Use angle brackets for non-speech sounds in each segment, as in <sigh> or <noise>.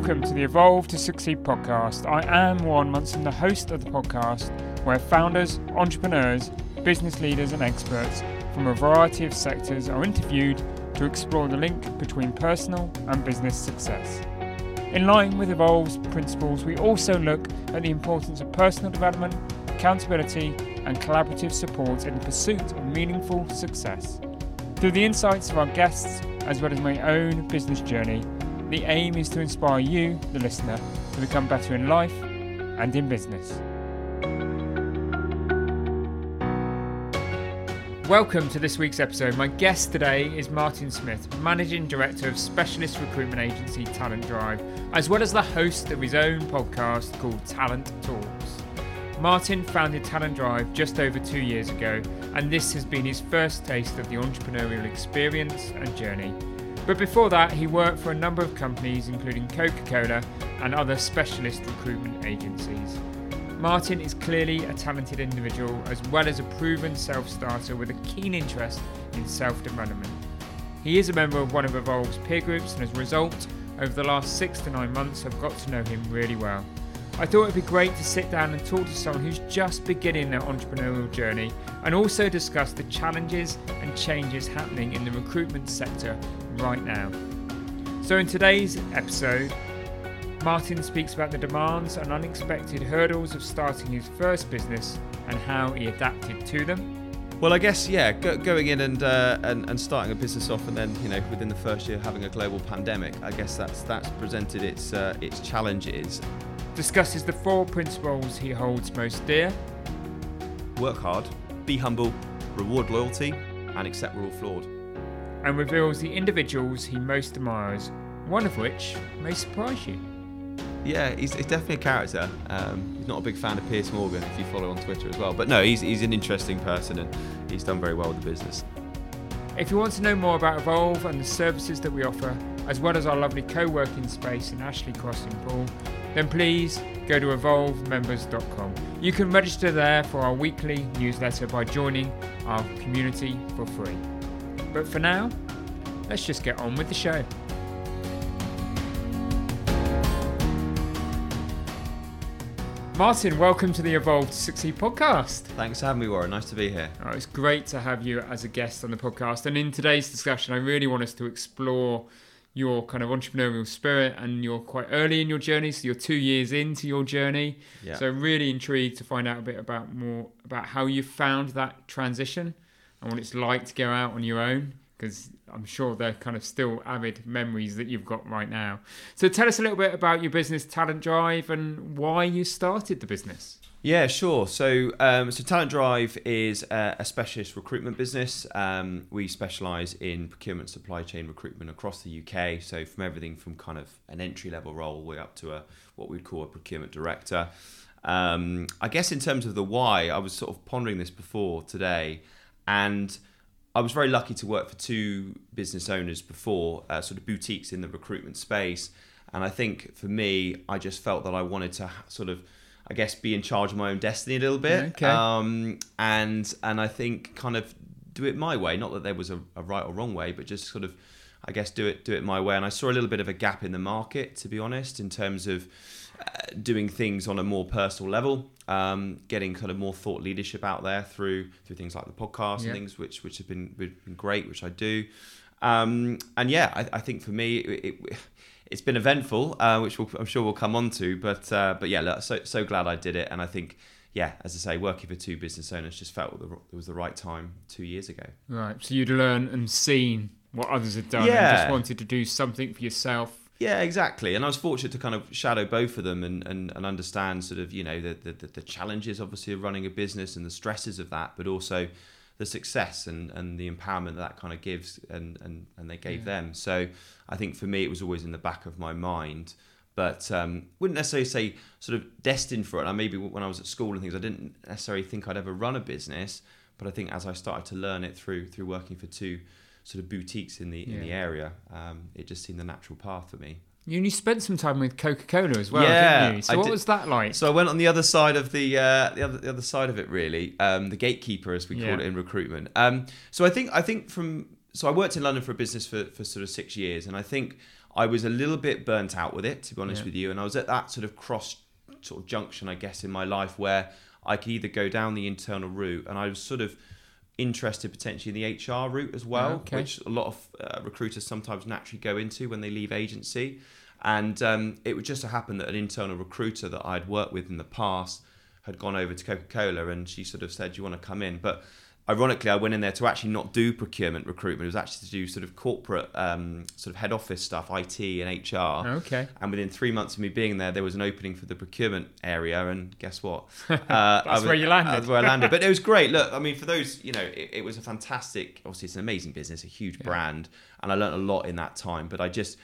Welcome to the Evolve to Succeed podcast. I am Warren Munson, the host of the podcast, where founders, entrepreneurs, business leaders, and experts from a variety of sectors are interviewed to explore the link between personal and business success. In line with Evolve's principles, we also look at the importance of personal development, accountability, and collaborative support in the pursuit of meaningful success. Through the insights of our guests, as well as my own business journey, the aim is to inspire you, the listener, to become better in life and in business. Welcome to this week's episode. My guest today is Martin Smith, Managing Director of specialist recruitment agency Talent Drive, as well as the host of his own podcast called Talent Talks. Martin founded Talent Drive just over two years ago, and this has been his first taste of the entrepreneurial experience and journey. But before that, he worked for a number of companies, including Coca Cola and other specialist recruitment agencies. Martin is clearly a talented individual as well as a proven self starter with a keen interest in self development. He is a member of one of Evolve's peer groups, and as a result, over the last six to nine months, I've got to know him really well. I thought it'd be great to sit down and talk to someone who's just beginning their entrepreneurial journey and also discuss the challenges and changes happening in the recruitment sector right now. So, in today's episode, Martin speaks about the demands and unexpected hurdles of starting his first business and how he adapted to them. Well, I guess yeah, go, going in and, uh, and and starting a business off, and then you know within the first year having a global pandemic, I guess that's that's presented its uh, its challenges. Discusses the four principles he holds most dear. Work hard, be humble, reward loyalty, and accept we're all flawed and reveals the individuals he most admires, one of which may surprise you. Yeah, he's, he's definitely a character. Um, he's not a big fan of Piers Morgan if you follow on Twitter as well. But no, he's, he's an interesting person and he's done very well with the business. If you want to know more about Evolve and the services that we offer, as well as our lovely co working space in Ashley Cross in Poole, then please go to evolvemembers.com. You can register there for our weekly newsletter by joining our community for free. But for now, let's just get on with the show. Martin, welcome to the Evolve to Succeed podcast. Thanks for having me, Warren. Nice to be here. Oh, it's great to have you as a guest on the podcast. And in today's discussion, I really want us to explore your kind of entrepreneurial spirit and you're quite early in your journey so you're two years into your journey yeah. so really intrigued to find out a bit about more about how you found that transition and what it's like to go out on your own because I'm sure they're kind of still avid memories that you've got right now. So tell us a little bit about your business, Talent Drive, and why you started the business. Yeah, sure. So, um, so Talent Drive is a, a specialist recruitment business. Um, we specialise in procurement, supply chain recruitment across the UK. So, from everything from kind of an entry level role all the way up to a what we'd call a procurement director. Um, I guess in terms of the why, I was sort of pondering this before today and I was very lucky to work for two business owners before, uh, sort of boutiques in the recruitment space. And I think for me, I just felt that I wanted to sort of, I guess, be in charge of my own destiny a little bit. Okay. Um, and and I think kind of do it my way. Not that there was a, a right or wrong way, but just sort of, I guess, do it do it my way. And I saw a little bit of a gap in the market, to be honest, in terms of uh, doing things on a more personal level, um, getting kind of more thought leadership out there through through things like the podcast and things which which have been, been great, which I do. Um, and yeah, I, I, think for me it, it has been eventful, uh, which we'll, I'm sure we'll come on to. But uh, but yeah, look, so so glad I did it, and I think yeah, as I say, working for two business owners just felt it was the right time two years ago. Right. So you'd learned and seen what others had done, yeah. and just wanted to do something for yourself yeah, exactly. And I was fortunate to kind of shadow both of them and, and, and understand sort of, you know, the, the, the challenges obviously of running a business and the stresses of that, but also the success and, and the empowerment that, that kind of gives and, and, and they gave yeah. them. So I think for me, it was always in the back of my mind, but um, wouldn't necessarily say sort of destined for it. I maybe when I was at school and things, I didn't necessarily think I'd ever run a business, but I think as I started to learn it through through working for two sort of boutiques in the yeah. in the area, um, it just seemed the natural path for me. You, spent some time with Coca Cola as well, yeah, didn't you? So I what did. was that like? So I went on the other side of the uh, the other the other side of it, really, um, the gatekeeper, as we yeah. call it in recruitment. Um, so I think I think from so I worked in London for a business for, for sort of six years, and I think I was a little bit burnt out with it, to be honest Yeah. with you, and I was at that sort of cross sort of junction, I guess, in my life where I could either go down the internal route, and I was sort of interested potentially in the HR route as well, Okay. which a lot of uh, recruiters sometimes naturally go into when they leave agency. And um, it would just so happen that an internal recruiter that I'd worked with in the past had gone over to Coca Cola and she sort of said, Do you want to come in? But ironically, I went in there to actually not do procurement recruitment. It was actually to do sort of corporate, um, sort of head office stuff, IT and HR. Okay. And within three months of me being there, there was an opening for the procurement area, and guess what? <laughs> Uh, That's was- where you landed. That's where I landed. But it was great. Look, I mean, for those, you know, it, it was a fantastic. Obviously, it's an amazing business, a huge brand, and I learned a lot in that time. But I just,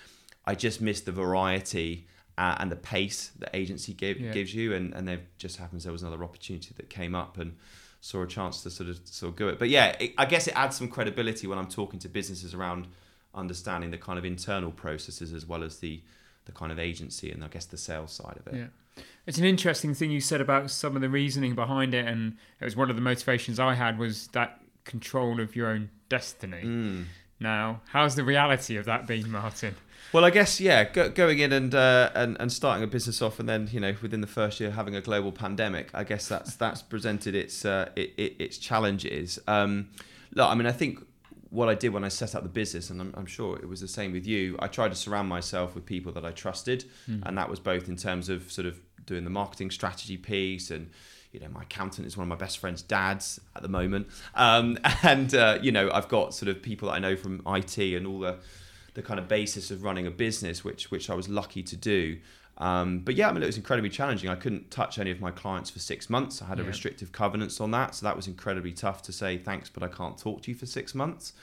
I just missed the variety. Uh, and the pace that agency give, Yeah. gives you, and, and there just happens there was another opportunity that came up, and saw a chance to sort of sort of go it. But yeah, it, I guess it adds some credibility when I'm talking to businesses around understanding the kind of internal processes as well as the the kind of agency and I guess the sales side of it. Yeah. It's an interesting thing you said about some of the reasoning behind it, and it was one of the motivations I had was that control of your own destiny. Mm. Now, how's the reality of that been, Martin? Well, I guess yeah, go, going in and, uh, and and starting a business off, and then you know within the first year having a global pandemic. I guess that's <laughs> that's presented its uh, it, it, its challenges. Um, look, I mean, I think what I did when I set up the business, and I'm, I'm sure it was the same with you. I tried to surround myself with people that I trusted, and that was both in terms of sort of doing the marketing strategy piece and. You know, my accountant is one of my best friend's dads at the moment, um, <laughs> and uh, you know, I've got sort of people that I know from IT and all the the kind of basis of running a business, which which I was lucky to do. Um, but yeah, I mean, it was incredibly challenging. I couldn't touch any of my clients for six months. I had a Yeah. restrictive covenants on that, so that was incredibly tough to say thanks, but I can't talk to you for six months.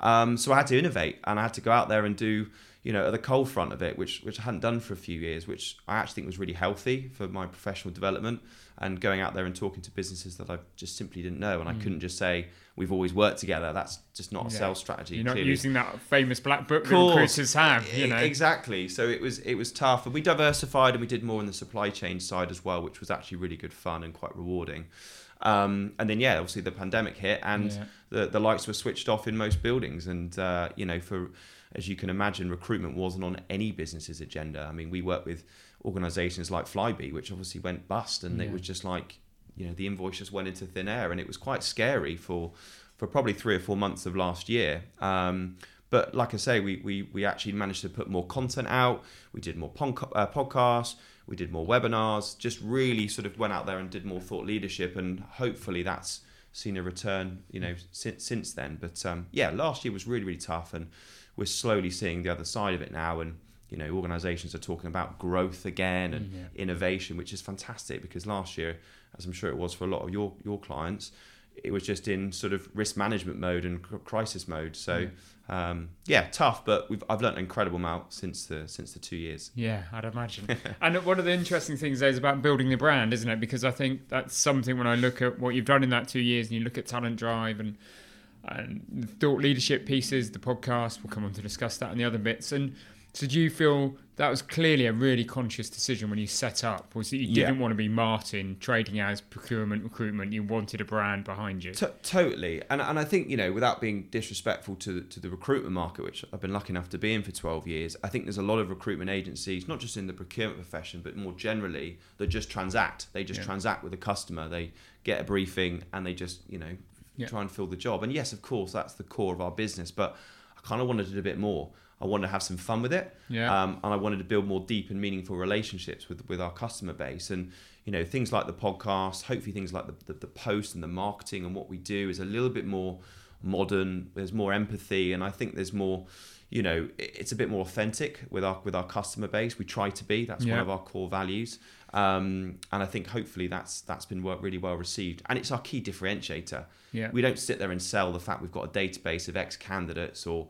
Um, so I had to innovate, and I had to go out there and do, you know, at the cold front of it, which which I hadn't done for a few years, which I actually think was really healthy for my professional development. And going out there and talking to businesses that I just simply didn't know, and I couldn't just say we've always worked together. That's just not a. Yeah. sales strategy. You're not clearly. using that famous black book that recruiters have, you know. exactly. So it was it was tough, and we diversified and we did more on the supply chain side as well, which was actually really good fun and quite rewarding. Um, and then yeah, obviously the pandemic hit, and Yeah. the the lights were switched off in most buildings, and uh, you know for as you can imagine, recruitment wasn't on any business's agenda. I mean, we work with organisations like Flybe, which obviously went bust, and it was just like you know the invoice just went into thin air, and it was quite scary for for probably three or four months of last year. Um, but like I say, we, we, we actually managed to put more content out. We did more pon- uh, podcasts. We did more webinars. Just really sort of went out there and did more thought leadership, and hopefully that's seen a return. You know, since since then. But um, yeah, last year was really really tough, and we're slowly seeing the other side of it now. And you know, organisations are talking about growth again and Yeah. innovation, which is fantastic because last year, as I'm sure it was for a lot of your your clients, it was just in sort of risk management mode and crisis mode. So um, yeah, tough, but we've I've learned an incredible amount since the since the two years. Yeah, I'd imagine. <laughs> and one of the interesting things is about building the brand, isn't it? Because I think that's something when I look at what you've done in that two years and you look at Talent Drive and and thought leadership pieces, the podcast, we'll come on to discuss that and the other bits. And so do you feel that was clearly a really conscious decision when you set up? Was that you didn't want to be Martin trading as procurement recruitment, you wanted a brand behind you. T- totally, and and I think you know, without being disrespectful to to the recruitment market, which I've been lucky enough to be in for twelve years, I think there's a lot of recruitment agencies, not just in the procurement profession, but more generally, that just transact. They just Yeah. transact with the customer. They get a briefing and they just you know Yeah. try and fill the job. And yes, of course, that's the core of our business, but I kind of wanted to do a bit more. I wanted to have some fun with it, Yeah. um, and I wanted to build more deep and meaningful relationships with with our customer base. And you know, things like the podcast, hopefully things like the, the, the post and the marketing and what we do is a little bit more modern. There's more empathy, and I think there's more. You know, it's a bit more authentic with our with our customer base. We try to be. That's one of our core values, um, and I think hopefully that's that's been really well received. And it's our key differentiator. yeah. We don't sit there and sell the fact we've got a database of ex candidates or,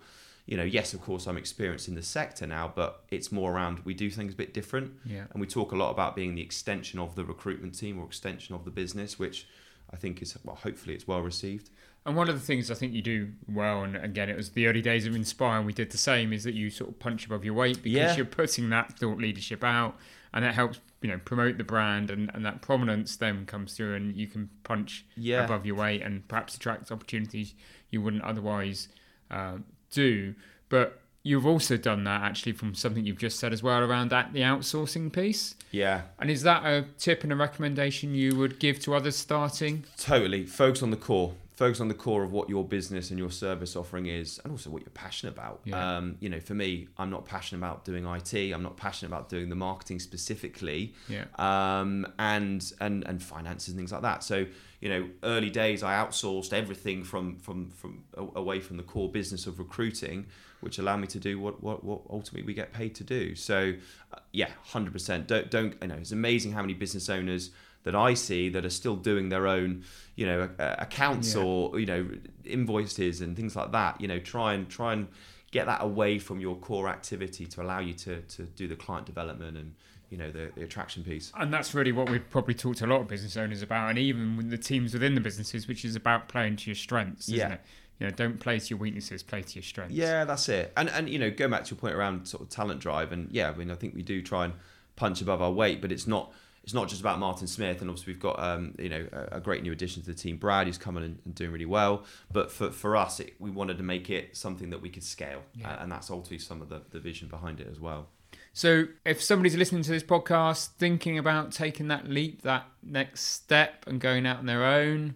you know, yes, of course, I'm experienced in the sector now, but it's more around we do things a bit different. Yeah. And we talk a lot about being the extension of the recruitment team or extension of the business, which I think is, well, hopefully it's well received. And one of the things I think you do well, and again, it was the early days of Inspire, and we did the same, is that you sort of punch above your weight because Yeah. you're putting that thought leadership out, and that helps, you know, promote the brand, and, and that prominence then comes through, and you can punch Yeah. above your weight, and perhaps attract opportunities you wouldn't otherwise uh, do. But you've also done that actually from something you've just said as well around that the outsourcing piece. Yeah. And is that a tip and a recommendation you would give to others starting? Totally. Focus on the core. Focus on the core of what your business and your service offering is, and also what you're passionate about. Yeah. Um, you know, for me, I'm not passionate about doing IT. I'm not passionate about doing the marketing specifically. Yeah. Um, and and and finances and things like that. So you know, early days, I outsourced everything from from from away from the core business of recruiting, which allowed me to do what what, what ultimately we get paid to do. So, uh, yeah, hundred percent. Don't don't you know? It's amazing how many business owners that I see that are still doing their own, you know, accounts Yeah. or you know, invoices and things like that. You know, try and try and get that away from your core activity to allow you to to do the client development and you know the, the attraction piece. And that's really what we've probably talked to a lot of business owners about, and even with the teams within the businesses, which is about playing to your strengths, isn't Yeah. it? You know, don't play to your weaknesses, play to your strengths. Yeah, that's it. And and you know, going back to your point around sort of talent drive, and yeah, I mean, I think we do try and punch above our weight, but it's not it's not just about Martin Smith. And obviously, we've got um, you know a, a great new addition to the team, Brad, who's coming and, and doing really well. But for for us, it, we wanted to make it something that we could scale, Yeah. uh, and that's ultimately some of the, the vision behind it as well. So, if somebody's listening to this podcast, thinking about taking that leap, that next step, and going out on their own,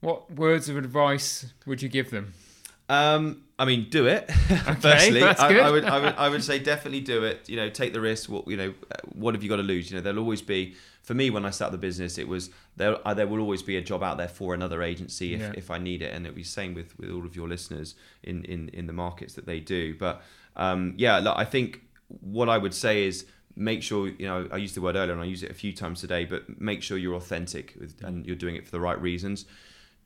what words of advice would you give them? Um, I mean, do it. <laughs> Firstly, that's I. I would, I would, I would say <laughs> definitely do it. You know, take the risk. What you know, what have you got to lose? You know, there'll always be. For me, when I started the business, it was there. There will always be a job out there for another agency if, Yeah. if I need it, and it'll be the same with with all of your listeners in in in the markets that they do. But um, yeah, look, I think what I would say is make sure you know I used the word earlier and I use it a few times today, but make sure you're authentic with, and you're doing it for the right reasons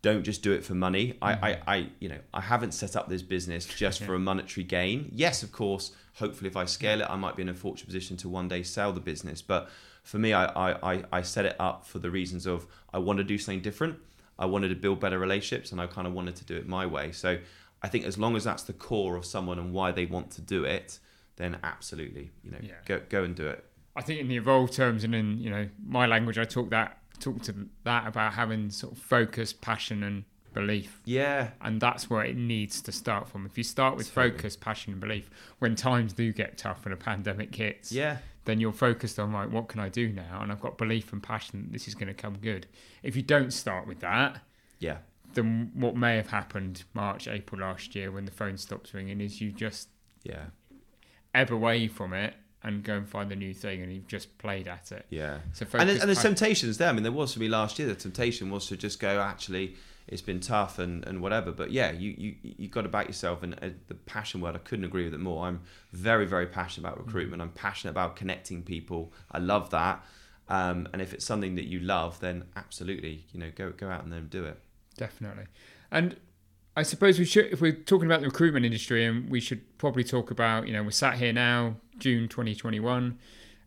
don't just do it for money. I, mm. I, I, you know, I haven't set up this business just for a monetary gain. Yes, of course. Hopefully, if I scale it, I might be in a fortunate position to one day sell the business. But for me, I, I, I, I set it up for the reasons of I want to do something different. I wanted to build better relationships, and I kind of wanted to do it my way. So I think as long as that's the core of someone and why they want to do it, then absolutely, you know, Yeah. go go and do it. I think in the evolved terms and in you know my language, I talk that talk to that about having sort of focus, passion, and belief. Yeah, and that's where it needs to start from. If you start with Totally. focus, passion, and belief, when times do get tough and a pandemic hits, yeah, then you're focused on like, what can I do now? And I've got belief and passion that this is going to come good. If you don't start with that, yeah, then what may have happened March, April last year when the phone stops ringing is you just yeah, ebb away from it and go and find the new thing, and you've just played at it. yeah. So and, and pa- temptations there. I mean, there was for me last year. The temptation was to just go, actually, it's been tough and, and whatever. But yeah, you you you got to back yourself. And uh, the passion word, I couldn't agree with it more. I'm very very passionate about recruitment. I'm passionate about connecting people. I love that. Um, and if it's something that you love, then absolutely, you know, go go out and then do it. Definitely. And I suppose we should, if we're talking about the recruitment industry, and we should probably talk about, you know, we're sat here now, June 2021.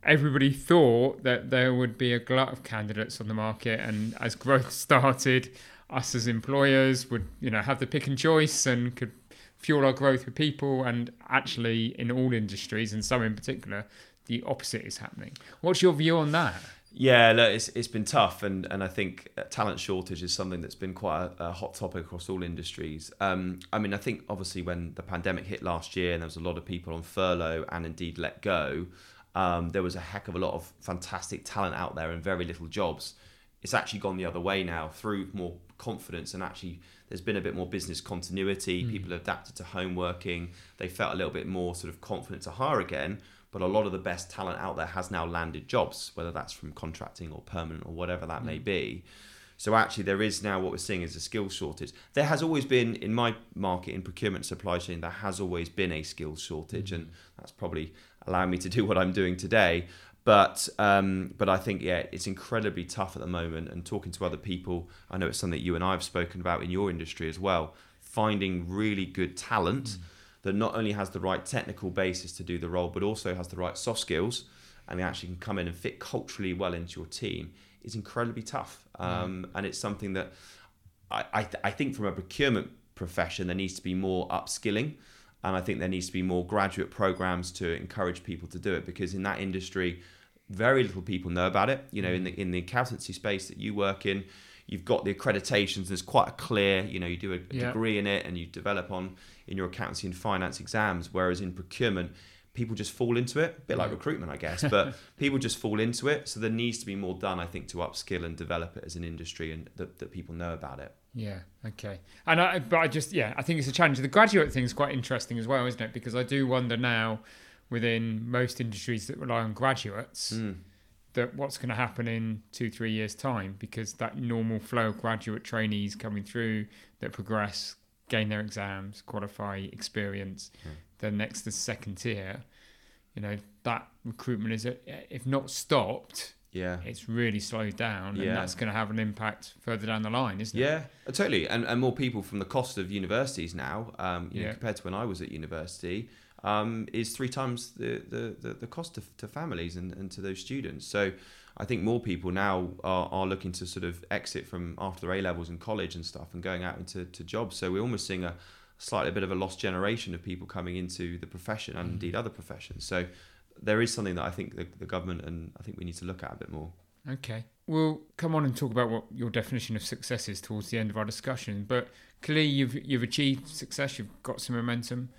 Everybody thought that there would be a glut of candidates on the market, and as growth <laughs> started, us as employers would, you know, have the pick and choice and could fuel our growth with people. And actually, in all industries, and some in particular, the opposite is happening. What's your view on that? Yeah, look, it's it's been tough, and and I think talent shortage is something that's been quite a, a hot topic across all industries. Um, I mean, I think obviously when the pandemic hit last year, and there was a lot of people on furlough and indeed let go, um, there was a heck of a lot of fantastic talent out there and very little jobs. It's actually gone the other way now through more confidence and actually there's been a bit more business continuity. People have adapted to home working. They felt a little bit more sort of confident to hire again. But a lot of the best talent out there has now landed jobs, whether that's from contracting or permanent or whatever that may mm. be. So actually, there is now what we're seeing is a skill shortage. There has always been in my market in procurement supply chain. There has always been a skills shortage, and mm. that's probably allowing me to do what I'm doing today. But um, but I think yeah, it's incredibly tough at the moment. And talking to other people, I know it's something that you and I have spoken about in your industry as well. Finding really good talent mm. That not only has the right technical basis to do the role, but also has the right soft skills, and they actually can come in and fit culturally well into your team is incredibly tough. Um, And it's something that I, I, I think from a procurement profession, there needs to be more upskilling. And I think there needs to be more graduate programs to encourage people to do it because in that industry, very little people know about it. You know, in the in the accountancy space that you work in, you've got the accreditations. There's quite a clear, you know, you do a, a Yeah. degree in it and you develop on in your accountancy and finance exams. Whereas in procurement, people just fall into it, a bit like recruitment, I guess. <laughs> But people just fall into it. So there needs to be more done, I think, to upskill and develop it as an industry and that, that people know about it. Yeah. Okay. And I, but I just, yeah, I think it's a challenge. The graduate thing is quite interesting as well, isn't it? Because I do wonder now, within most industries that rely on graduates, Mm. That what's going to happen in two, three years' time, because that normal flow of graduate trainees coming through that progress, gain their exams, qualify, experience, Yeah. then next the second tier, you know, that recruitment is, if not stopped, Yeah. it's really slowed down, Yeah. and that's going to have an impact further down the line, isn't it? Yeah, totally. And, and more people from the cost of universities now, um, you know, Yeah. compared to when I was at university, um, is three times the, the, the, the cost to, to families and, and to those students. So I think more people now are, are looking to sort of exit from after their A levels and college and stuff and going out into to jobs. So we're almost seeing a slightly bit of a lost generation of people coming into the profession and Mm. indeed other professions. So there is something that I think the, the government and I think we need to look at a bit more. Okay. We'll come on and talk about what your definition of success is towards the end of our discussion. But clearly, you've you've achieved success. You've got some momentum.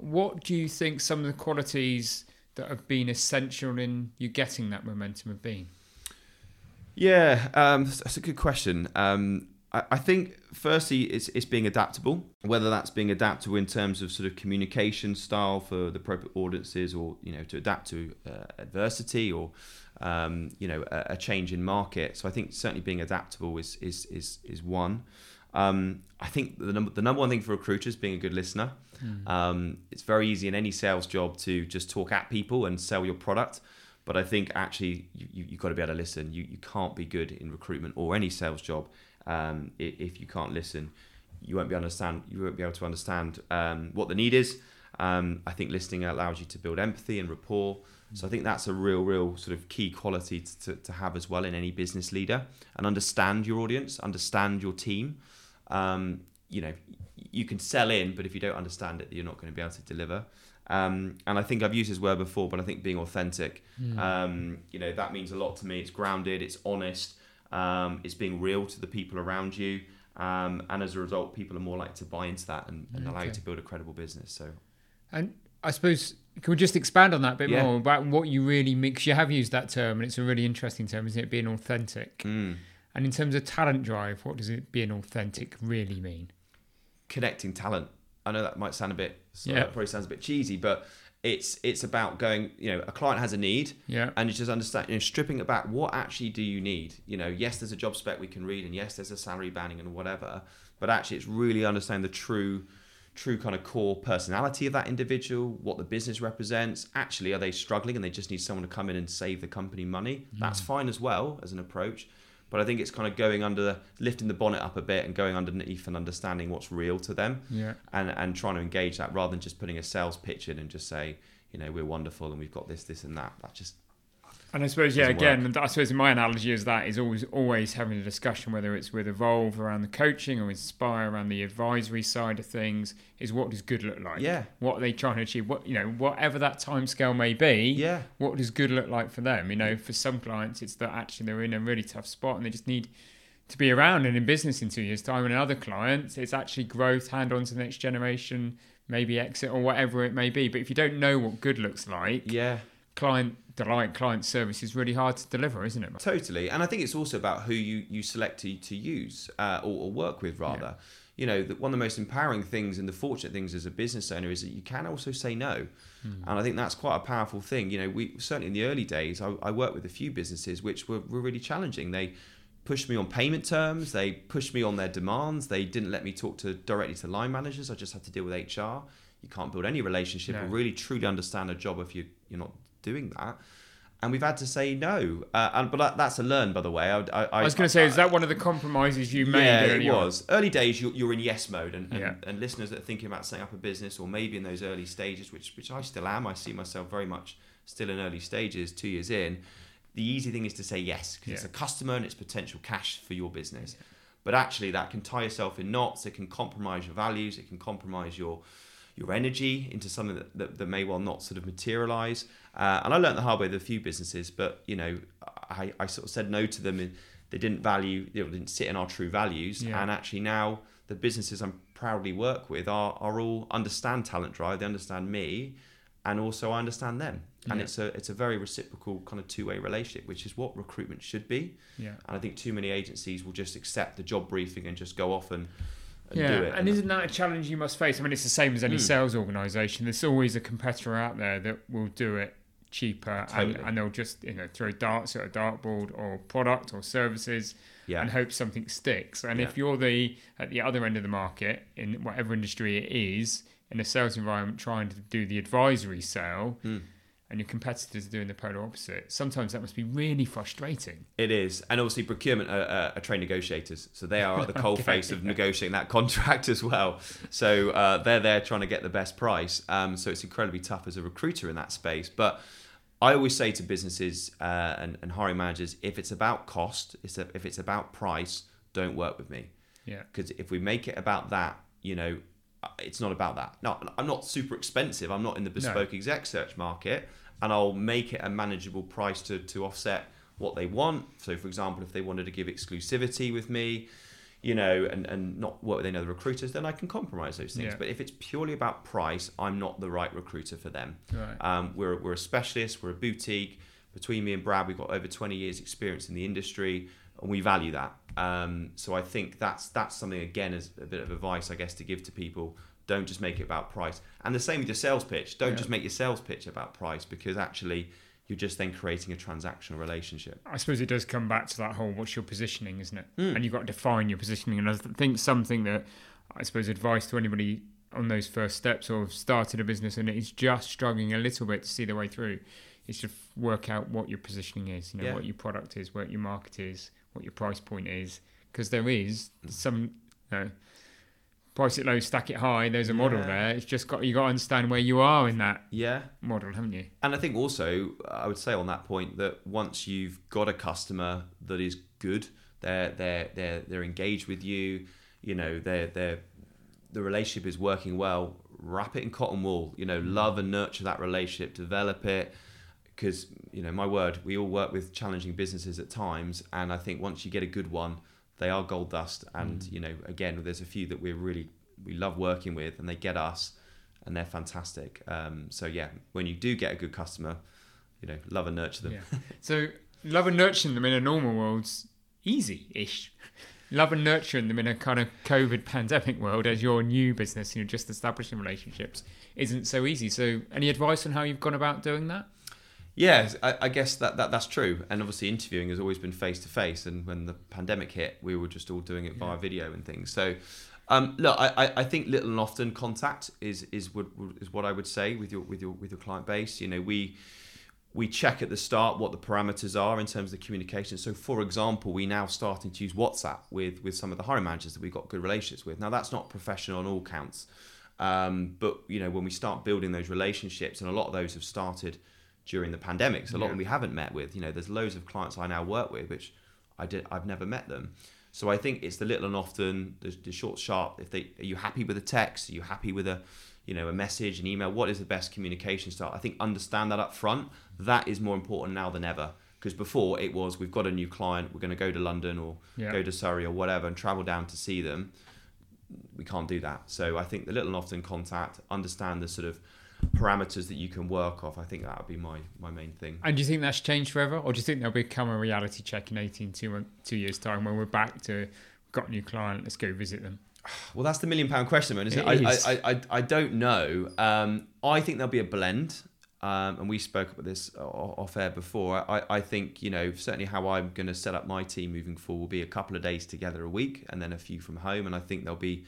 What do you think some of the qualities that have been essential in you getting that momentum have been? Yeah, um, that's a good question. Um, I, I think firstly, it's, it's being adaptable. Whether that's being adaptable in terms of sort of communication style for the appropriate audiences, or you know, to adapt to uh, adversity, or um, you know, a, a change in market. So I think certainly being adaptable is is is is one. Um, I think the number the number one thing for recruiters being a good listener. Um, it's very easy in any sales job to just talk at people and sell your product. But I think actually you, you, you've got to be able to listen. You, you can't be good in recruitment or any sales job um, if you can't listen. You won't be understand. You won't be able to understand um, what the need is. Um, I think listening allows you to build empathy and rapport. So I think that's a real, real sort of key quality to, to have as well in any business leader and understand your audience, understand your team. Um, you know, you can sell in, but if you don't understand it, you're not going to be able to deliver. Um, and I think I've used this word before, but I think being authentic, um, you know, that means a lot to me. It's grounded, it's honest, um, it's being real to the people around you. Um, and as a result, people are more likely to buy into that and, and allow you to build a credible business. So, And I suppose can we just expand on that a bit Yeah. more about what you really mean? Because you have used that term, and it's a really interesting term, isn't it? Being authentic. mm, And in terms of talent drive, what does it being authentic really mean? connecting talent. I know that might sound a bit, Yeah. that probably sounds a bit cheesy, but it's it's about going. You know, a client has a need, Yeah. and it's just understand, you know, stripping it back. What actually do you need? You know, yes, there's a job spec we can read, and yes, there's a salary banding and whatever. But actually, it's really understanding the true, true kind of core personality of that individual, what the business represents. Actually, are they struggling and they just need someone to come in and save the company money? That's mm. fine as well as an approach. But I think it's kind of going under, lifting the bonnet up a bit and going underneath and understanding what's real to them Yeah. and and trying to engage that rather than just putting a sales pitch in and just say, you know, we're wonderful and we've got this, this, and that. That just And I suppose, yeah, again, and I suppose my analogy is that is always always having a discussion, whether it's with Evolve around the coaching or Inspire around the advisory side of things, is what does good look like? yeah, What are they trying to achieve? What you know, whatever that time scale may be, yeah, what does good look like for them? You know, for some clients, it's that actually they're in a really tough spot and they just need to be around and in business in two years' time. And other clients, it's actually growth, hand on to the next generation, maybe exit or whatever it may be. But if you don't know what good looks like, yeah. Client delight, client service is really hard to deliver, isn't it? Totally, and I think it's also about who you you select to to use uh, or, or work with rather. You know, the, one of the most empowering things and the fortunate things as a business owner is that you can also say no, and I think that's quite a powerful thing. You know, we certainly in the early days, I, I worked with a few businesses which were, were really challenging. They pushed me on payment terms, they pushed me on their demands, they didn't let me talk to directly to line managers. I just had to deal with HR. You can't build any relationship No. or really truly understand a job if you you're not doing that and we've had to say no. Uh, and but that, that's a learn, by the way. I, I, I was going to say, is that one of the compromises you made? yeah, it on? was early days. You're, you're in yes mode, and, and, Yeah. and listeners that are thinking about setting up a business, or maybe in those early stages, which which I still am. I see myself very much still in early stages. Two years in, the easy thing is to say yes because it's a customer and it's potential cash for your business. But actually, that can tie yourself in knots. It can compromise your values. It can compromise your your energy into something that, that, that may well not sort of materialize. Uh, and I learned the hard way with a few businesses, but you know, I, I sort of said no to them they didn't value, know, didn't sit in our true values. Yeah. And actually now the businesses I'm proudly work with are, are all understand Talent Drive. They understand me, and also I understand them. And Yeah. it's a it's a very reciprocal kind of two way relationship, which is what recruitment should be. Yeah. And I think too many agencies will just accept the job briefing and just go off and, and yeah, do it. and isn't that a challenge you must face? I mean, it's the same as any Mm. sales organisation. There's always a competitor out there that will do it cheaper, and, Totally. and they'll just you know throw darts at a dartboard or product or services yeah, and hope something sticks. And if you're the at the other end of the market in whatever industry it is, in a sales environment, trying to do the advisory sale, Mm. and your competitors are doing the polar opposite, sometimes that must be really frustrating. It is, and obviously procurement are, are, are trained negotiators, so they are at the <laughs> cold face of negotiating that contract as well. So uh, they're there trying to get the best price. Um, so it's incredibly tough as a recruiter in that space. But I always say to businesses uh, and, and hiring managers, if it's about cost, it's a, if it's about price, don't work with me. Yeah. Because if we make it about that, you know, uh, it's not about that. No, I'm not super expensive. I'm not in the bespoke exec search market, and I'll make it a manageable price to to offset what they want. So, for example, if they wanted to give exclusivity with me, you know, and, and not work with any other recruiters, then I can compromise those things. Yeah. But if it's purely about price, I'm not the right recruiter for them. Right. Um, we're, we're a specialist, we're a boutique. Between me and Brad, we've got over 20 years' experience in the industry, and we value that. Um, so I think that's that's something again as a bit of advice, I guess, to give to people. Don't just make it about price. And the same with your sales pitch. Don't Yeah. just make your sales pitch about price because actually you're just then creating a transactional relationship. I suppose it does come back to that whole what's your positioning, isn't it? Mm. And you've got to define your positioning. And I think something that I suppose advice to anybody on those first steps or started a business and is just struggling a little bit to see their way through is to work out what your positioning is, you know, Yeah. what your product is, what your market is, what your price point is. Because there is Mm. some, you know, price it low, stack it high. There's a model Yeah. there. It's just got you got to understand where you are in that Yeah. model, haven't you? And I think also, I would say on that point that once you've got a customer that is good, they're they're they're they're engaged with you, you know, they're they're the relationship is working well. Wrap it in cotton wool, you know, mm. love and nurture that relationship, develop it. Because you know, my word, we all work with challenging businesses at times, and I think once you get a good one, they are gold dust. And Mm. you know, again, there's a few that we're really we love working with, and they get us, and they're fantastic. Um, so yeah, when you do get a good customer, you know, love and nurture them. Yeah. So love and nurturing them in a normal world's easy-ish. Love and nurturing them in a kind of COVID pandemic world as your new business, you know, just establishing relationships isn't so easy. So any advice on how you've gone about doing that? Yeah, I, I guess that, that that's true. And obviously, interviewing has always been face to face. And when the pandemic hit, we were just all doing it via video and things. So, um, look, I, I- I think little and often contact is is what is what I would say with your with your with your client base. You know, we we check at the start what the parameters are in terms of the communication. So, for example, we now starting to use WhatsApp with with some of the hiring managers that we've got good relationships with. Now, that's not professional on all counts, um, but you know, when we start building those relationships, and a lot of those have started during the pandemic, so a lot of them we haven't met with. You know, there's loads of clients I now work with, which I did I've never met them. So I think it's the little and often, the, the short, sharp. If they are you happy with a text? Are you happy with a you know a message, an email? What is the best communication style? I think understand that up front. That is more important now than ever. Because before it was we've got a new client, we're going to go to London or Yeah. go to Surrey or whatever and travel down to see them. We can't do that. So I think the little and often contact, understand the sort of parameters that you can work off. I think that would be my my main thing. And do you think that's changed forever? Or do you think there'll become a reality check in 18, two, two years' time when we're back to got a new client, let's go visit them? <sighs> Well, that's the million pound question, man. Isn't it? It I. I, I, I don't know. Um, I think there'll be a blend. Um, and we spoke about this off air before. I, I think, you know, certainly how I'm going to set up my team moving forward will be a couple of days together a week and then a few from home. And I think there'll be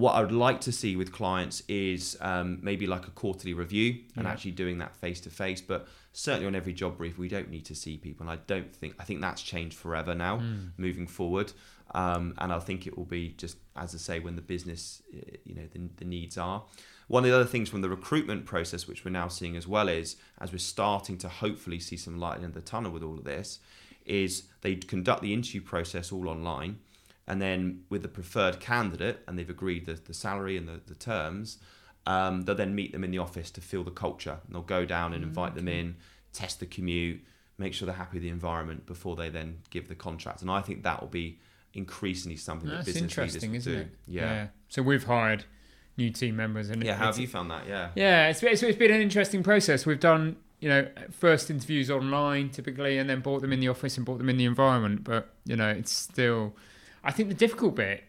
what I would like to see with clients is um, maybe like a quarterly review and Yeah. actually doing that face to face. But certainly on every job brief, we don't need to see people. And I don't think, I think that's changed forever now Mm. moving forward. Um, and I think it will be just, as I say, when the business, you know, the, the needs are. One of the other things from the recruitment process, which we're now seeing as well, is as we're starting to hopefully see some light in the tunnel with all of this, is they conduct the interview process all online. And then with the preferred candidate, and they've agreed the, the salary and the, the terms, um, they'll then meet them in the office to feel the culture. And they'll go down and invite them in, test the commute, make sure they're happy with the environment before they then give the contract. And I think that will be increasingly something that That's business interesting, leaders isn't will it? do. Yeah. So we've hired new team members, and Yeah, how have you found that? Yeah. Yeah, it's, it's, it's been an interesting process. We've done, you know, first interviews online typically, and then brought them in the office and brought them in the environment. But you know, it's still. I think the difficult bit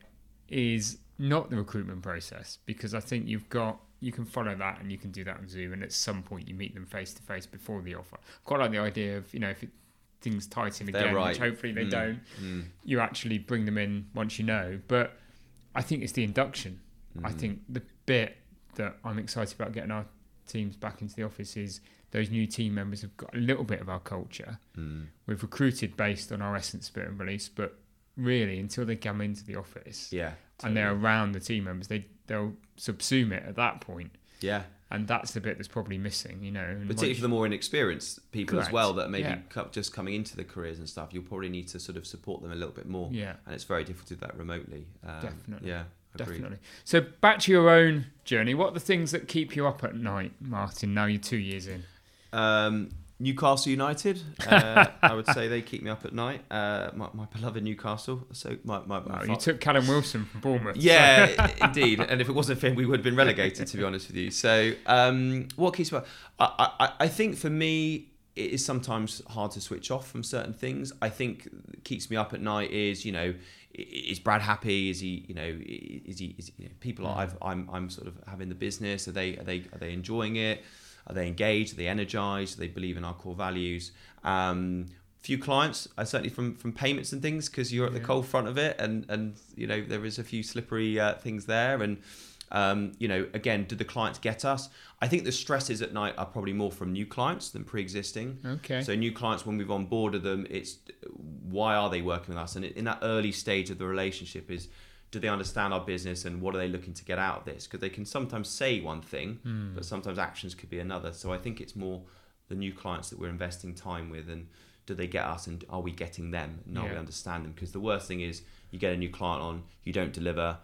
is not the recruitment process because I think you've got you can follow that and you can do that on Zoom, and at some point you meet them face to face before the offer. Quite like the idea of you know if it, things tighten They're again, right. which hopefully they Mm, don't, mm, you actually bring them in once you know. But I think it's the induction. I mm. think the bit that I'm excited about getting our teams back into the office is those new team members have got a little bit of our culture. Mm. We've recruited based on our essence, spirit, and release, but really until they come into the office Yeah. and they're around the team members, they they'll subsume it at that point, Yeah. and that's the bit that's probably missing. You know, Particularly for the more inexperienced people as well that maybe Yeah. co- just coming into the careers and stuff, you'll probably need to sort of support them a little bit more. yeah. And it's very difficult to do that remotely. Um, Definitely. Yeah. Agreed. Definitely. So back to your own journey. What are the things that keep you up at night, Martin? Now you're two years in. Um, Newcastle United, uh, I would say they keep me up at night. Uh, my, my beloved Newcastle. So my, my, my fa- you took Callum Wilson from Bournemouth. Yeah, <laughs> indeed. And if it wasn't for him, we would have been relegated, to be honest with you. So, um, what keeps me up? I, I, I think for me, it is sometimes hard to switch off from certain things. I think keeps me up at night is, you know, is Brad happy? Is he, you know, is he, is he you know, people Mm. I've, I'm, I'm sort of having the business. Are they, are they, are they enjoying it? Are they engaged? Are they energized? Do they believe in our core values? Um, few clients, uh, certainly from from payments and things, because you're at the cold front of it, and and you know there is a few slippery uh, things there, and um, you know again, do the clients get us? I think the stresses at night are probably more from new clients than pre-existing. Okay. So new clients, when we've onboarded them, it's why are they working with us? And in that early stage of the relationship is, do they understand our business and what are they looking to get out of this? Because they can sometimes say one thing, Hmm. but sometimes actions could be another. So I think it's more the new clients that we're investing time with and do they get us and are we getting them and are we Yeah. understand them? Because the worst thing is you get a new client on, you don't deliver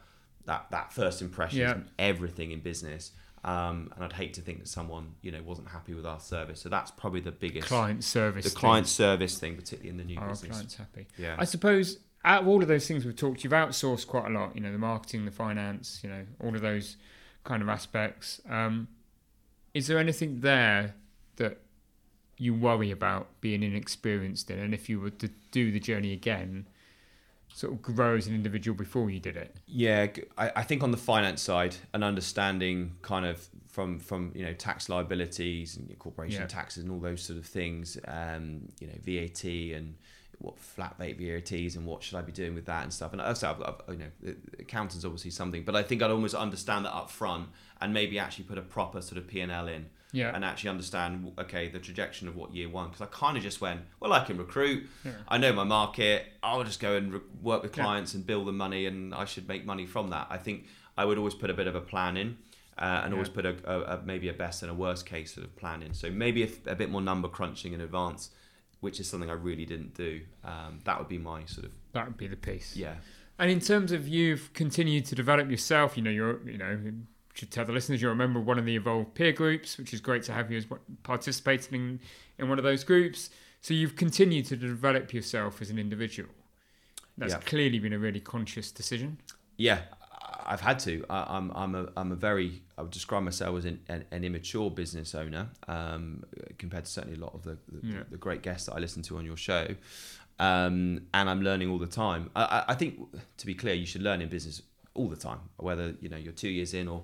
that, that first impression Yeah. is everything in business. Um, and I'd hate to think that someone, you know, wasn't happy with our service. So that's probably the biggest client service. the thing. client service thing, particularly in the new Are our business. clients happy? Yeah. I suppose out of all of those things we've talked, you've outsourced quite a lot. You know, the marketing, the finance, you know, all of those kind of aspects. Um, is there anything there that you worry about being inexperienced in, and if you were to do the journey again, sort of grow as an individual before you did it? Yeah, I think on the finance side, an understanding kind of from from you know tax liabilities and corporation Yeah. taxes and all those sort of things, um, you know VAT and what flat rate VATs and what should I be doing with that and stuff. And also, I've, I've, you know, accountant's obviously something, but I think I'd almost understand that up front and maybe actually put a proper sort of P and L in Yeah. and actually understand okay the trajectory of what year one because I kind of just went well I can recruit Yeah. I know my market I'll just go and re- work with Yeah. clients and build the money and I should make money from that I think I would always put a bit of a plan in uh, and always put a, a, a maybe a best and a worst case sort of plan in so maybe a, a bit more number crunching in advance which is something I really didn't do um, that would be my sort of That would be the piece. yeah And in terms of you've continued to develop yourself, you know, you're, you know, should tell the listeners you're a member of one of the Evolve peer groups, which is great to have you as participating in, in one of those groups. So you've continued to develop yourself as an individual. That's Yeah. clearly been a really conscious decision. Yeah, I've had to. I, I'm I'm a I'm a very I would describe myself as an, an, an immature business owner um, compared to certainly a lot of the the, Yeah. the great guests that I listen to on your show, um, and I'm learning all the time. I, I, I think to be clear, you should learn in business all the time, whether you know you're two years in or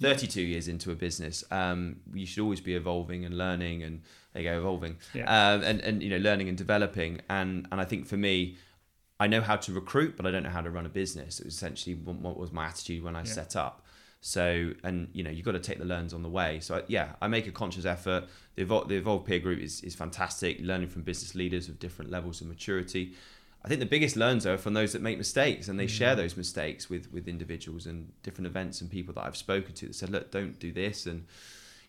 32 years into a business. Um, you should always be evolving and learning, and there you go, evolving, Yeah. um, and and you know learning and developing. And and I think for me. I know how to recruit, but I don't know how to run a business. It was essentially what was my attitude when I Yeah. set up. So, and you know, you've got to take the learns on the way. So, I- yeah, I make a conscious effort. The Evolve, the Evolve peer group is, is fantastic, learning from business leaders of different levels of maturity. I think the biggest learns are from those that make mistakes and they mm. share those mistakes with, with individuals and different events and people that I've spoken to that said, look, don't do this. And,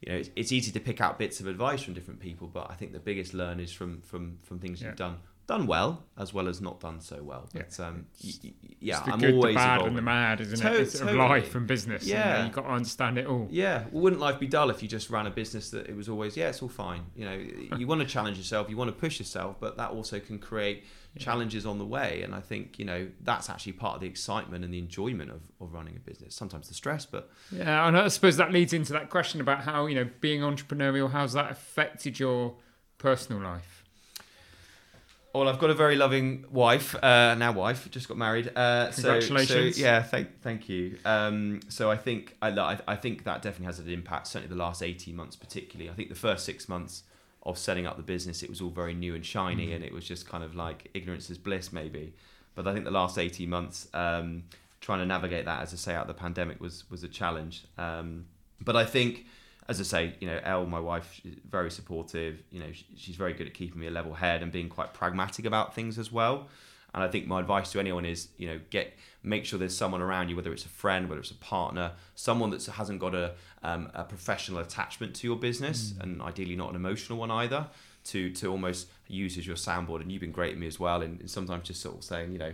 you know, it's, it's easy to pick out bits of advice from different people, but I think the biggest learn is from, from, from things Yeah. you've done done well as well as not done so well. But um, y- y- yeah, It's the I'm good, always the bad, evolving. and the mad, isn't To- it? It's of totally. life and business. Yeah. Yeah, you've got to understand it all. Yeah, well, wouldn't life be dull if you just ran a business that it was always yeah, it's all fine. You know, <laughs> you want to challenge yourself, you want to push yourself, but that also can create challenges on the way. And I think you know that's actually part of the excitement and the enjoyment of, of running a business. Sometimes the stress, but Yeah, and I suppose that leads into that question about how you know being entrepreneurial. How's that affected your personal life? Well, I've got a very loving wife, uh, now wife, just got married. Uh, so- Congratulations. So, yeah, thank, thank you. Um, so I think I, I, I think that definitely has an impact. Certainly the last eighteen months, particularly. I think the first six months of setting up the business, it was all very new and shiny, and it was just kind of like ignorance is bliss, maybe. But I think the last eighteen months, um, trying to navigate that, as I say, out of the pandemic was was a challenge. Um, but I think as I say, you know, Elle, my wife, she's very supportive. You know, she's very good at keeping me a level head and being quite pragmatic about things as well. And I think my advice to anyone is, you know, get make sure there's someone around you, whether it's a friend, whether it's a partner, someone that hasn't got a um, a professional attachment to your business, and ideally not an emotional one either, to to almost use as your soundboard. And you've been great at me as well, and, and sometimes just sort of saying, you know,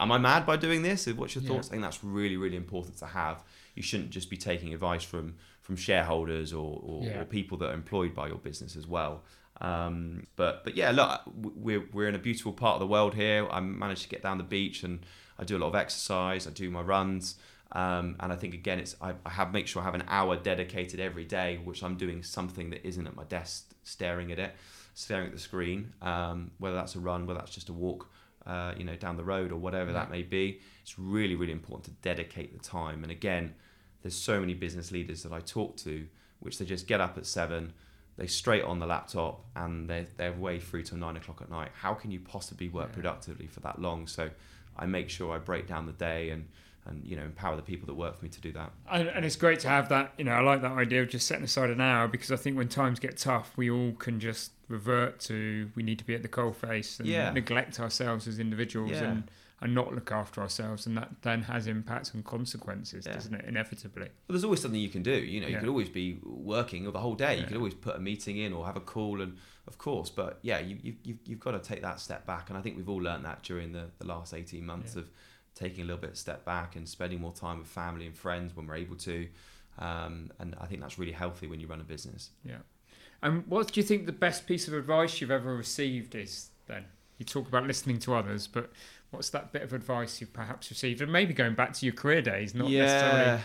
am I mad by doing this? What's your Yeah. thoughts? I think that's really, really important to have. You shouldn't just be taking advice from from shareholders or, or, Yeah. or people that are employed by your business as well. Um, but but yeah, look, we're we're in a beautiful part of the world here. I managed to get down the beach and I do a lot of exercise. I do my runs. Um, and I think again, it's I, I have make sure I have an hour dedicated every day, which I'm doing something that isn't at my desk, staring at it, staring at the screen. Um, whether that's a run, whether that's just a walk, uh, you know, down the road or whatever that may be. It's really, really important to dedicate the time. And again, there's so many business leaders that I talk to, which they just get up at seven, they straight on the laptop, and they're, they're way through till nine o'clock at night. How can you possibly work Yeah. productively for that long? So I make sure I break down the day and, and you know, empower the people that work for me to do that. And, and it's great to have that. You know, I like that idea of just setting aside an hour because I think when times get tough, we all can just revert to we need to be at the coal face and Yeah. neglect ourselves as individuals Yeah. and, and not look after ourselves, and that then has impacts and consequences, Yeah. doesn't it? Inevitably. But there's always something you can do. You know, you Yeah. could always be working the whole day. You Yeah. could always put a meeting in or have a call, and of course. But yeah, you, you, you've, you've got to take that step back. And I think we've all learned that during the, the last 18 months of taking a little bit of step back and spending more time with family and friends when we're able to. Um, and I think that's really healthy when you run a business. Yeah. And what do you think the best piece of advice you've ever received is then? You talk about listening to others, but what's that bit of advice you've perhaps received? And maybe going back to your career days, not necessarily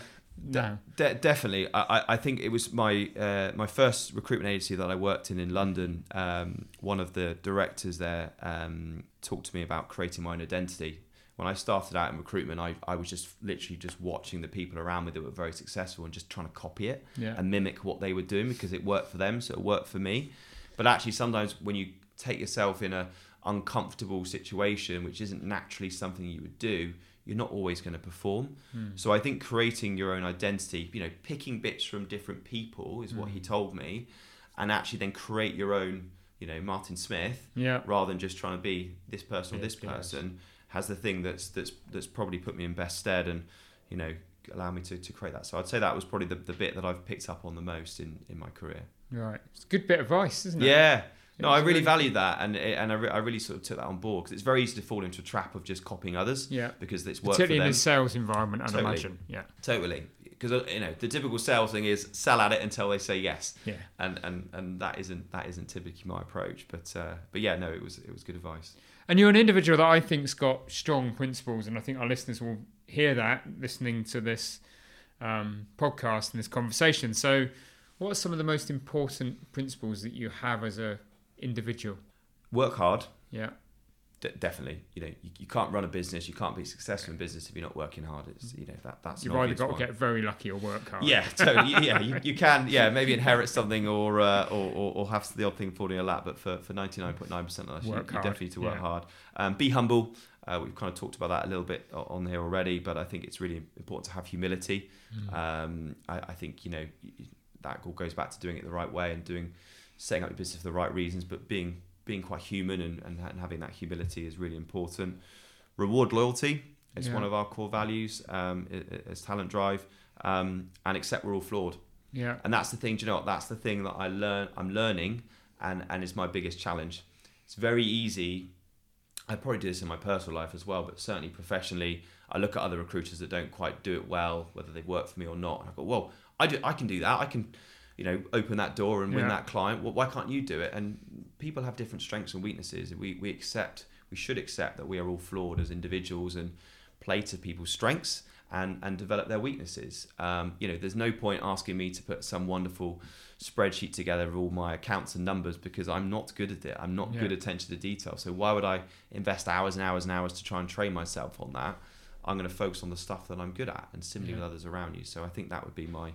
now. De- definitely, I, I- I think it was my uh, my first recruitment agency that I worked in in London. Um, one of the directors there um, talked to me about creating my own identity. When I started out in recruitment, I, I was just literally just watching the people around me that were very successful and just trying to copy it Yeah. and mimic what they were doing because it worked for them, so it worked for me. But actually, sometimes when you take yourself in a uncomfortable situation, which isn't naturally something you would do, you're not always going to perform. Hmm. So I think creating your own identity, you know, picking bits from different people is what he Mm. told me, and actually then create your own, you know, Martin Smith Yeah. rather than just trying to be this person or Yes, this yes. person has the thing that's that's that's probably put me in best stead and you know allow me to, to create that. So I'd say that was probably the, the bit that I've picked up on the most in, in my career. Right. It's a good bit of advice, isn't it? Yeah. No, I really valued that, and it- and I, re- I really sort of took that on board because it's very easy to fall into a trap of just copying others Yeah. because it's worked for Particularly in them. a sales environment, I'd Totally. imagine. Yeah. Totally, because you know the typical sales thing is sell at it until they say yes, Yeah. and and and that isn't that isn't typically my approach. But uh, but yeah, no, it was it was good advice. And you're an individual that I think's got strong principles, and I think our listeners will hear that listening to this um, podcast and this conversation. So, what are some of the most important principles that you have as a individual? Work hard, Yeah. d- definitely. You know, you, you can't run a business, you can't be successful in business if you're not working hard. It's you know that that's You've either got to get very lucky or work hard. Yeah, totally. <laughs> Yeah, you, you can. Yeah, maybe inherit something or, uh, or or or have the odd thing fall in your lap. But for for ninety nine point nine percent of us, you, you definitely need to work yeah. hard. Um, be humble. Uh, we've kind of talked about that a little bit on here already, but I think it's really important to have humility. Mm. Um, I, I think you know that all goes back to doing it the right way and doing setting up your business for the right reasons, but being being quite human and, and, and having that humility is really important. Reward loyalty is Yeah. one of our core values um, as talent drive, um, and accept we're all flawed. Yeah. And that's the thing. Do you know what? That's the thing that I learn. I'm learning, and and it's my biggest challenge. It's very easy I probably do this in my personal life as well, but certainly professionally, I look at other recruiters that don't quite do it well, whether they've worked for me or not, and I go, well, I do, I can do that. I can, you know, open that door and win Yeah. that client. Well, why can't you do it? And people have different strengths and weaknesses. We we accept, we should accept that we are all flawed as individuals and play to people's strengths and and develop their weaknesses. Um, you know, there's no point asking me to put some wonderful spreadsheet together of all my accounts and numbers because I'm not good at it. I'm not Yeah. good at attention to detail. So why would I invest hours and hours and hours to try and train myself on that? I'm going to focus on the stuff that I'm good at, and similarly Yeah. with others around you. So I think that would be my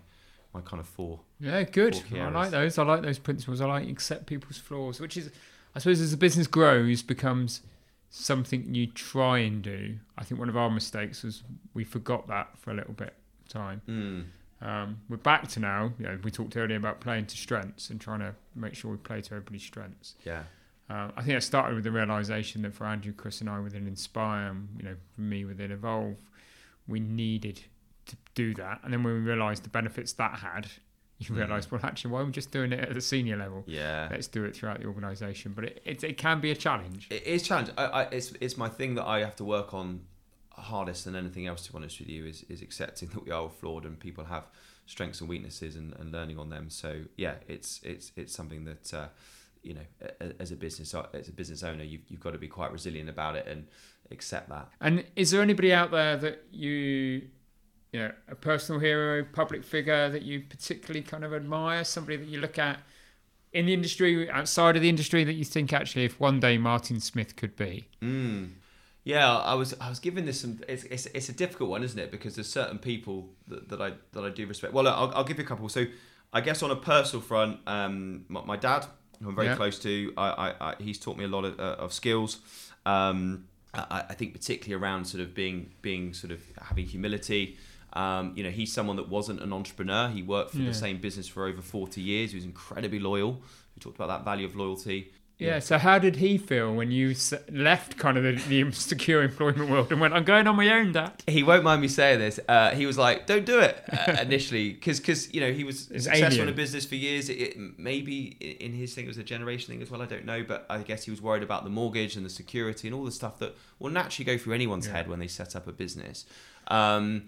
my kind of four. Yeah, good. Four I like those. I like those principles. I like accept people's flaws, which is, I suppose, as the business grows, becomes something you try and do. I think one of our mistakes was we forgot that for a little bit of time. Mm. Um, we're back to now. You know, we talked earlier about playing to strengths and trying to make sure we play to everybody's strengths. Yeah. Uh, I think I started with the realization that for Andrew, Chris, and I within Inspire, and you know, for me within Evolve, we needed to do that. And then when we realized the benefits that had, you Mm. realize, well, actually, why are we just doing it at the senior level? Yeah. Let's do it throughout the organisation. But it, it, it can be a challenge. It is challenge. I, I, it's it's my thing that I have to work on hardest than anything else. To be honest with you, is is accepting that we are all flawed and people have strengths and weaknesses and, and learning on them. So yeah, it's it's it's something that uh, you know as a business as a business owner, you've you've got to be quite resilient about it and accept that. And is there anybody out there that you, you know, a personal hero, public figure that you particularly kind of admire? Somebody that you look at in the industry, outside of the industry, that you think actually, if one day Martin Smith could be? Mm. Yeah, I was I was giving this some. It's, it's, it's a difficult one, isn't it? Because there's certain people that, that I that I do respect. Well, I'll, I'll give you a couple. So, I guess on a personal front, um, my, my dad, who I'm very Yeah. close to, I, I, I he's taught me a lot of, uh, of skills. Um, I, I think particularly around sort of being being sort of having humility. Um, you know, he's someone that wasn't an entrepreneur. He worked for Yeah. the same business for over 40 years. He was incredibly loyal. We talked about that value of loyalty. Yeah. So how did he feel when you left kind of the, the secure employment world and went, "I'm going on my own, Dad"? he won't mind me saying this. Uh, he was like, "Don't do it." Uh, <laughs> initially, because because you know he was It's successful in a business for years. It, it, maybe in his thing it was a generation thing as well. I don't know, but I guess he was worried about the mortgage and the security and all the stuff that will naturally go through anyone's Yeah. head when they set up a business. Um,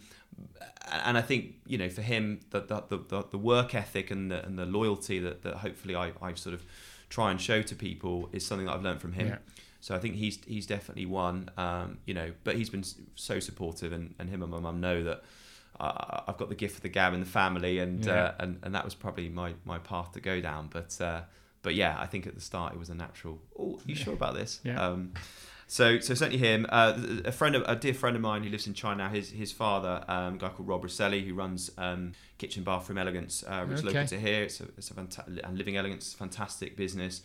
and I think you know for him the the, the, the work ethic and the and the loyalty that, that hopefully I, I sort of try and show to people is something that I've learned from him. Yeah. So I think he's he's definitely one, um, you know. But he's been so supportive, and, and him and my mum know that uh, I've got the gift of the gab in the family, and Yeah. uh, and and that was probably my, my path to go down. But uh, but yeah, I think at the start it was a natural. Oh, you sure about this? Yeah. Um, so so certainly him. Uh, a friend of a dear friend of mine who lives in China. His his father, um, a guy called Rob Rosselli, who runs um, Kitchen Bathroom Elegance, uh, which is local to here. It's a, it's a fanta- Living Elegance, fantastic business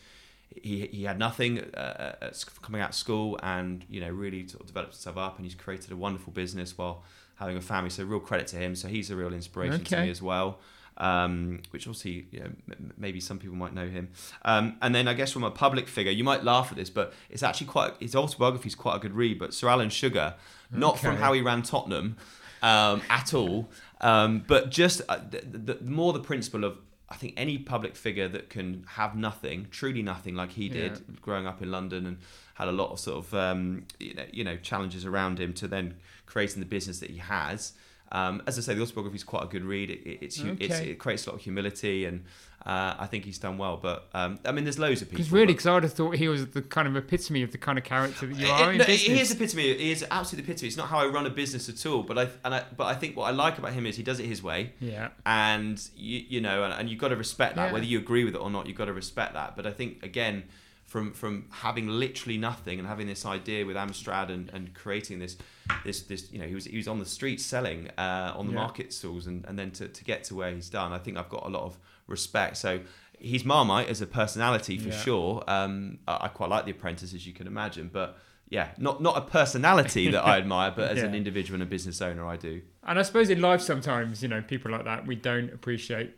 he, he had nothing uh, coming out of school and you know really sort of developed himself up and he's created a wonderful business while having a family so real credit to him so he's a real inspiration to me as well um, which obviously you know, m- maybe some people might know him um, and then I guess from a public figure you might laugh at this but it's actually quite his autobiography is quite a good read but Sir Alan Sugar not from how he ran Tottenham um, at all um, but just uh, the, the, more the principle of I think any public figure that can have nothing, truly nothing, like he did, Yeah. growing up in London and had a lot of sort of um, you know you know challenges around him to then creating the business that he has. Um, as I say, the autobiography is quite a good read. It, it, it's, hu- it's it creates a lot of humility, and uh, I think he's done well. But um, I mean, there's loads of people. Because really, because I would have thought he was the kind of epitome of the kind of character that you it- are in no, business. He is epitome. He is absolutely epitome. It's not how I run a business at all. But I and I, but I think what I like about him is he does it his way yeah. and you, you know and, and you've got to respect that Yeah. whether you agree with it or not you've got to respect that but i think again from from having literally nothing and having this idea with amstrad and, and creating this this this you know he was he was on the streets selling uh, on the Yeah. market stalls and, and then to, to get to where he's done i think i've got a lot of respect so he's marmite as a personality for Yeah. sure um, I, I quite like the apprentice as you can imagine but yeah not not a personality that i <laughs> admire but as an individual and a business owner i do And I suppose in life sometimes, you know, people like that, we don't appreciate,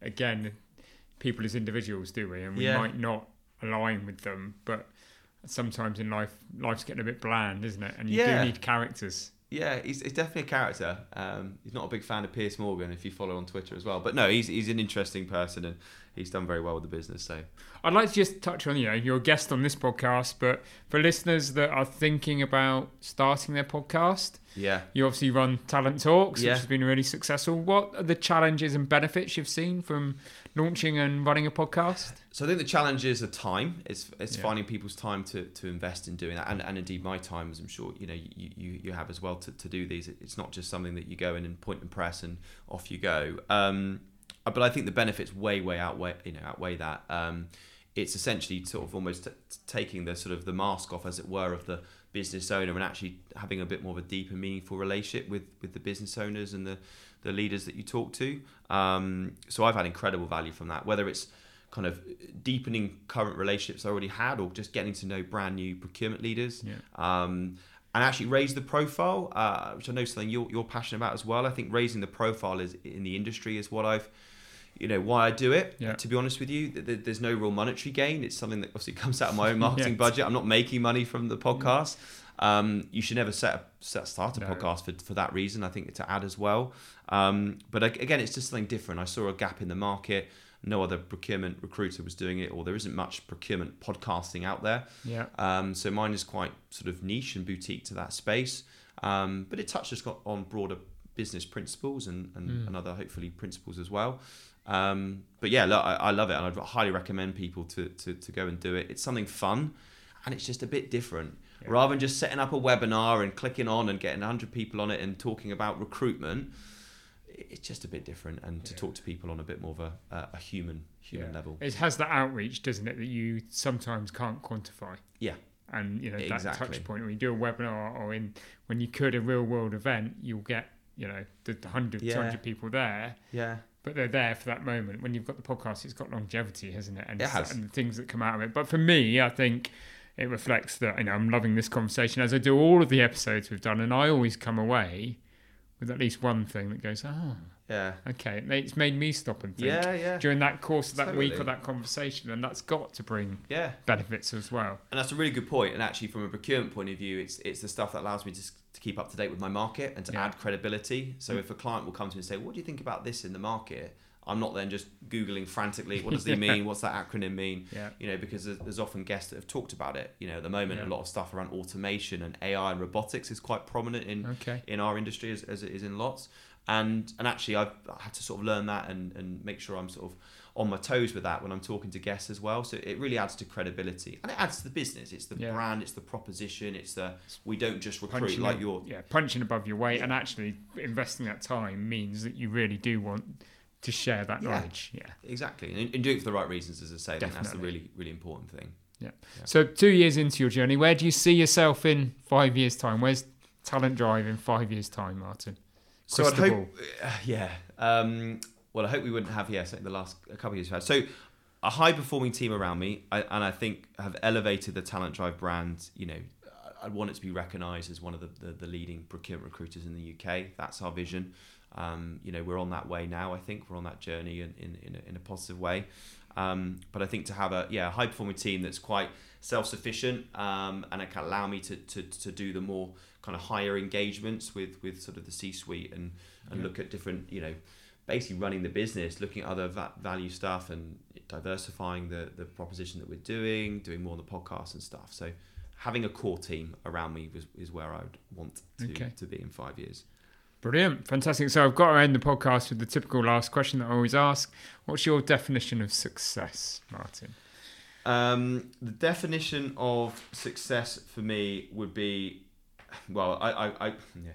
again, people as individuals, do we? And we Yeah. might not align with them, but sometimes in life, life's getting a bit bland, isn't it? And you Yeah. do need characters. Yeah, he's, he's definitely a character. Um, he's not a big fan of Piers Morgan if you follow on Twitter as well. But no, he's he's an interesting person and he's done very well with the business. So I'd like to just touch on, you know, you're a guest on this podcast, but for listeners that are thinking about starting their podcast, yeah, you obviously run Talent Talks, Yeah. which has been really successful. What are the challenges and benefits you've seen from launching and running a podcast? So I think the challenge is the time. It's it's Yeah. finding people's time to, to invest in doing that, and, and indeed my time, as I'm sure you know you, you, you have as well to, to do these. It's not just something that you go in and point and press and off you go. Um, but I think the benefits way way outweigh you know outweigh that. Um, it's essentially sort of almost t- taking the sort of the mask off, as it were, of the business owner and actually having a bit more of a deeper, meaningful relationship with with the business owners and the the leaders that you talk to. Um, so I've had incredible value from that, whether it's kind of deepening current relationships I already had, or just getting to know brand new procurement leaders. Yeah. Um, and actually raise the profile, uh, which I know is something you're, you're passionate about as well. I think raising the profile is in the industry is what I've, you know, why I do it. Yeah. To be honest with you, Th- th- there's no real monetary gain. It's something that obviously comes out of my own <laughs> marketing budget. I'm not making money from the podcast. Um, you should never set a set start a No. podcast for, for that reason. I think to add as well. Um, but again, it's just something different. I saw a gap in the market. No other procurement recruiter was doing it, or there isn't much procurement podcasting out there. Yeah. Um, so mine is quite sort of niche and boutique to that space, um, but it touches got on broader business principles and, and, Mm. and other hopefully principles as well. Um, but yeah, look, I, I love it, and I'd highly recommend people to, to to go and do it. It's something fun, and it's just a bit different. Yeah. Rather than just setting up a webinar and clicking on and getting 100 people on it and talking about recruitment, it's just a bit different. And to Yeah. talk to people on a bit more of a, a, a human human Yeah. level. It has that outreach, doesn't it, that you sometimes can't quantify. Yeah. And you know that Exactly. touch point when you do a webinar or in when you could a real world event, you'll get you know the, the 100, Yeah. 200 people there, Yeah. but they're there for that moment. When you've got the podcast, it's got longevity, hasn't it? And, It has. and the things that come out of it. But for me, I think it reflects that you know I'm loving this conversation as I do all of the episodes we've done, and I always come away with at least one thing that goes, ah, Yeah. okay, it's made me stop and think Yeah. Yeah. during that course of that week or that conversation, and that's got to bring Yeah. benefits as well. And that's a really good point. And actually, from a procurement point of view, it's it's the stuff that allows me to, to keep up to date with my market and to Yeah. add credibility. So Mm. if a client will come to me and say, "What do you think about this in the market?" I'm not then just googling frantically, "What does he <laughs> Yeah. mean? What's that acronym mean?" Yeah, You know, because there's, there's often guests that have talked about it. You know, at the moment, Yeah. a lot of stuff around automation and AI and robotics is quite prominent in okay, in our industry as, as it is in lots. And and actually, I've had to sort of learn that and, and make sure I'm sort of on my toes with that when I'm talking to guests as well. So it really adds to credibility and it adds to the business. It's the Yeah. brand, it's the proposition, it's the we don't just recruit punching like you're. yeah punching above your weight, Yeah. and actually investing that time means that you really do want to share that Yeah. knowledge. Yeah. Exactly, and, and do it for the right reasons, as I say. I that's the really, really important thing. Yeah. So two years into your journey, where do you see yourself in five years' time? Where's Talent Drive in five years' time, Martin? So I'd hope, uh, yeah. Um, well, I hope we wouldn't have, yeah, the last a couple of years we've had. So a high performing team around me, I, and I think have elevated the Talent Drive brand. You know, I- want it to be recognised as one of the, the, the leading procurement recruiters in the UK. That's our vision. Um, you know, we're on that way now. I think we're on that journey in in, in, a, in a positive way. Um, but I think to have a yeah high performing team that's quite self sufficient um, and it can allow me to, to, to do the more kind of higher engagements with with sort of the C suite and and Yeah. look at different you know basically running the business, looking at other va- value stuff and diversifying the the proposition that we're doing, doing more on the podcast and stuff. So having a core team around me was, is where I would want to, Okay. to be in five years. Brilliant, fantastic. So I've got to end the podcast with the typical last question that I always ask. What's your definition of success, Martin? Um, the definition of success for me would be, well, I, I, I yeah,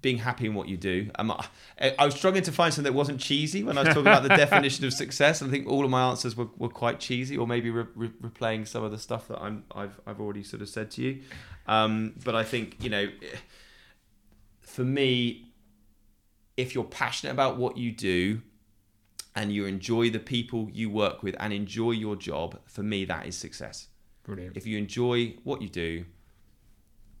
being happy in what you do. Um, I, I was struggling to find something that wasn't cheesy when I was talking about the <laughs> definition of success. I think all of my answers were, were quite cheesy, or maybe re- re- replaying some of the stuff that I'm, I've, I've already sort of said to you. Um, but I think you know, for me, if you're passionate about what you do and you enjoy the people you work with and enjoy your job, for me, that is success. Brilliant. If you enjoy what you do,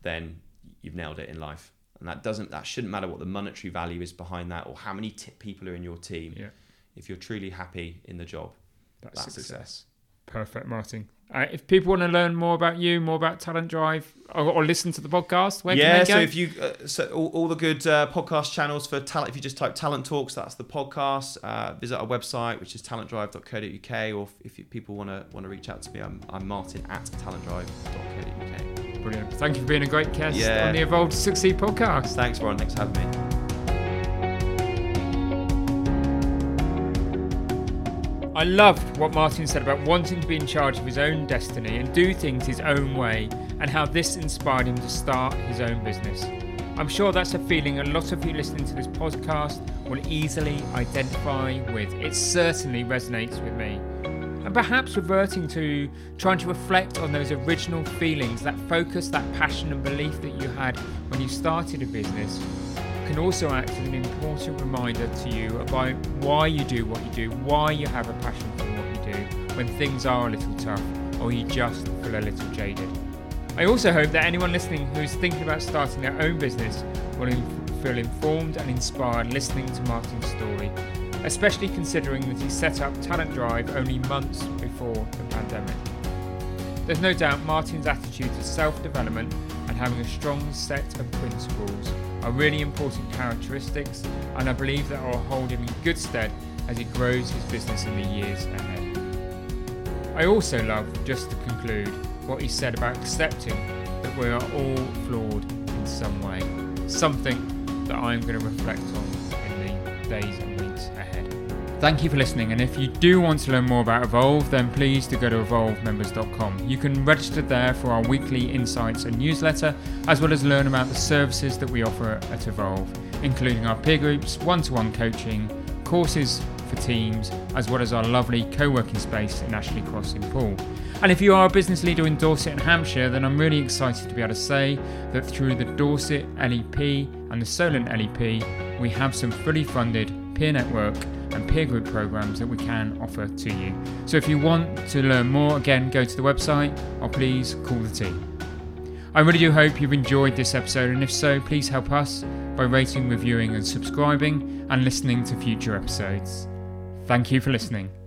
then you've nailed it in life. And that doesn't, that shouldn't matter what the monetary value is behind that or how many t- people are in your team. Yeah, If you're truly happy in the job, that's, that's success. success. Perfect, Martin. Uh, if people want to learn more about you, more about Talent Drive, or, or listen to the podcast, where yeah, can they so if you uh, so all, all the good uh, podcast channels for talent, if you just type Talent Talks, that's the podcast. Uh, visit our website, which is talentdrive.co.uk, or if, if people want to want to reach out to me, I'm, I'm Martin at talentdrive.co.uk. Brilliant. Thank you for being a great guest Yeah. on the Evolve to Succeed podcast. Thanks, Ron. Thanks for having me. I loved what Martin said about wanting to be in charge of his own destiny and do things his own way, and how this inspired him to start his own business. I'm sure that's a feeling a lot of you listening to this podcast will easily identify with. It certainly resonates with me. And perhaps reverting to trying to reflect on those original feelings, that focus, that passion and belief that you had when you started a business can also act as an important reminder to you about why you do what you do, why you have a passion for what you do when things are a little tough or you just feel a little jaded. I also hope that anyone listening who is thinking about starting their own business will in- feel informed and inspired listening to Martin's story, especially considering that he set up Talent Drive only months before the pandemic. There's no doubt Martin's attitude to self development and having a strong set of principles are really important characteristics, and I believe that will hold him in good stead as he grows his business in the years ahead. I also love, just to conclude, what he said about accepting that we are all flawed in some way, something that I'm going to reflect on in the days and weeks ahead. Thank you for listening, and if you do want to learn more about Evolve, then please do go to evolvemembers.com. You can register there for our weekly insights and newsletter, as well as learn about the services that we offer at Evolve, including our peer groups, one to one coaching, courses for teams, as well as our lovely co working space in Ashley Cross in. And if you are a business leader in Dorset and Hampshire, then I'm really excited to be able to say that through the Dorset LEP and the Solent LEP, we have some fully funded peer network and peer group programs that we can offer to you. So if you want to learn more, again, go to the website or please call the team. I really do hope you've enjoyed this episode, and if so, please help us by rating, reviewing, and subscribing and listening to future episodes. Thank you for listening.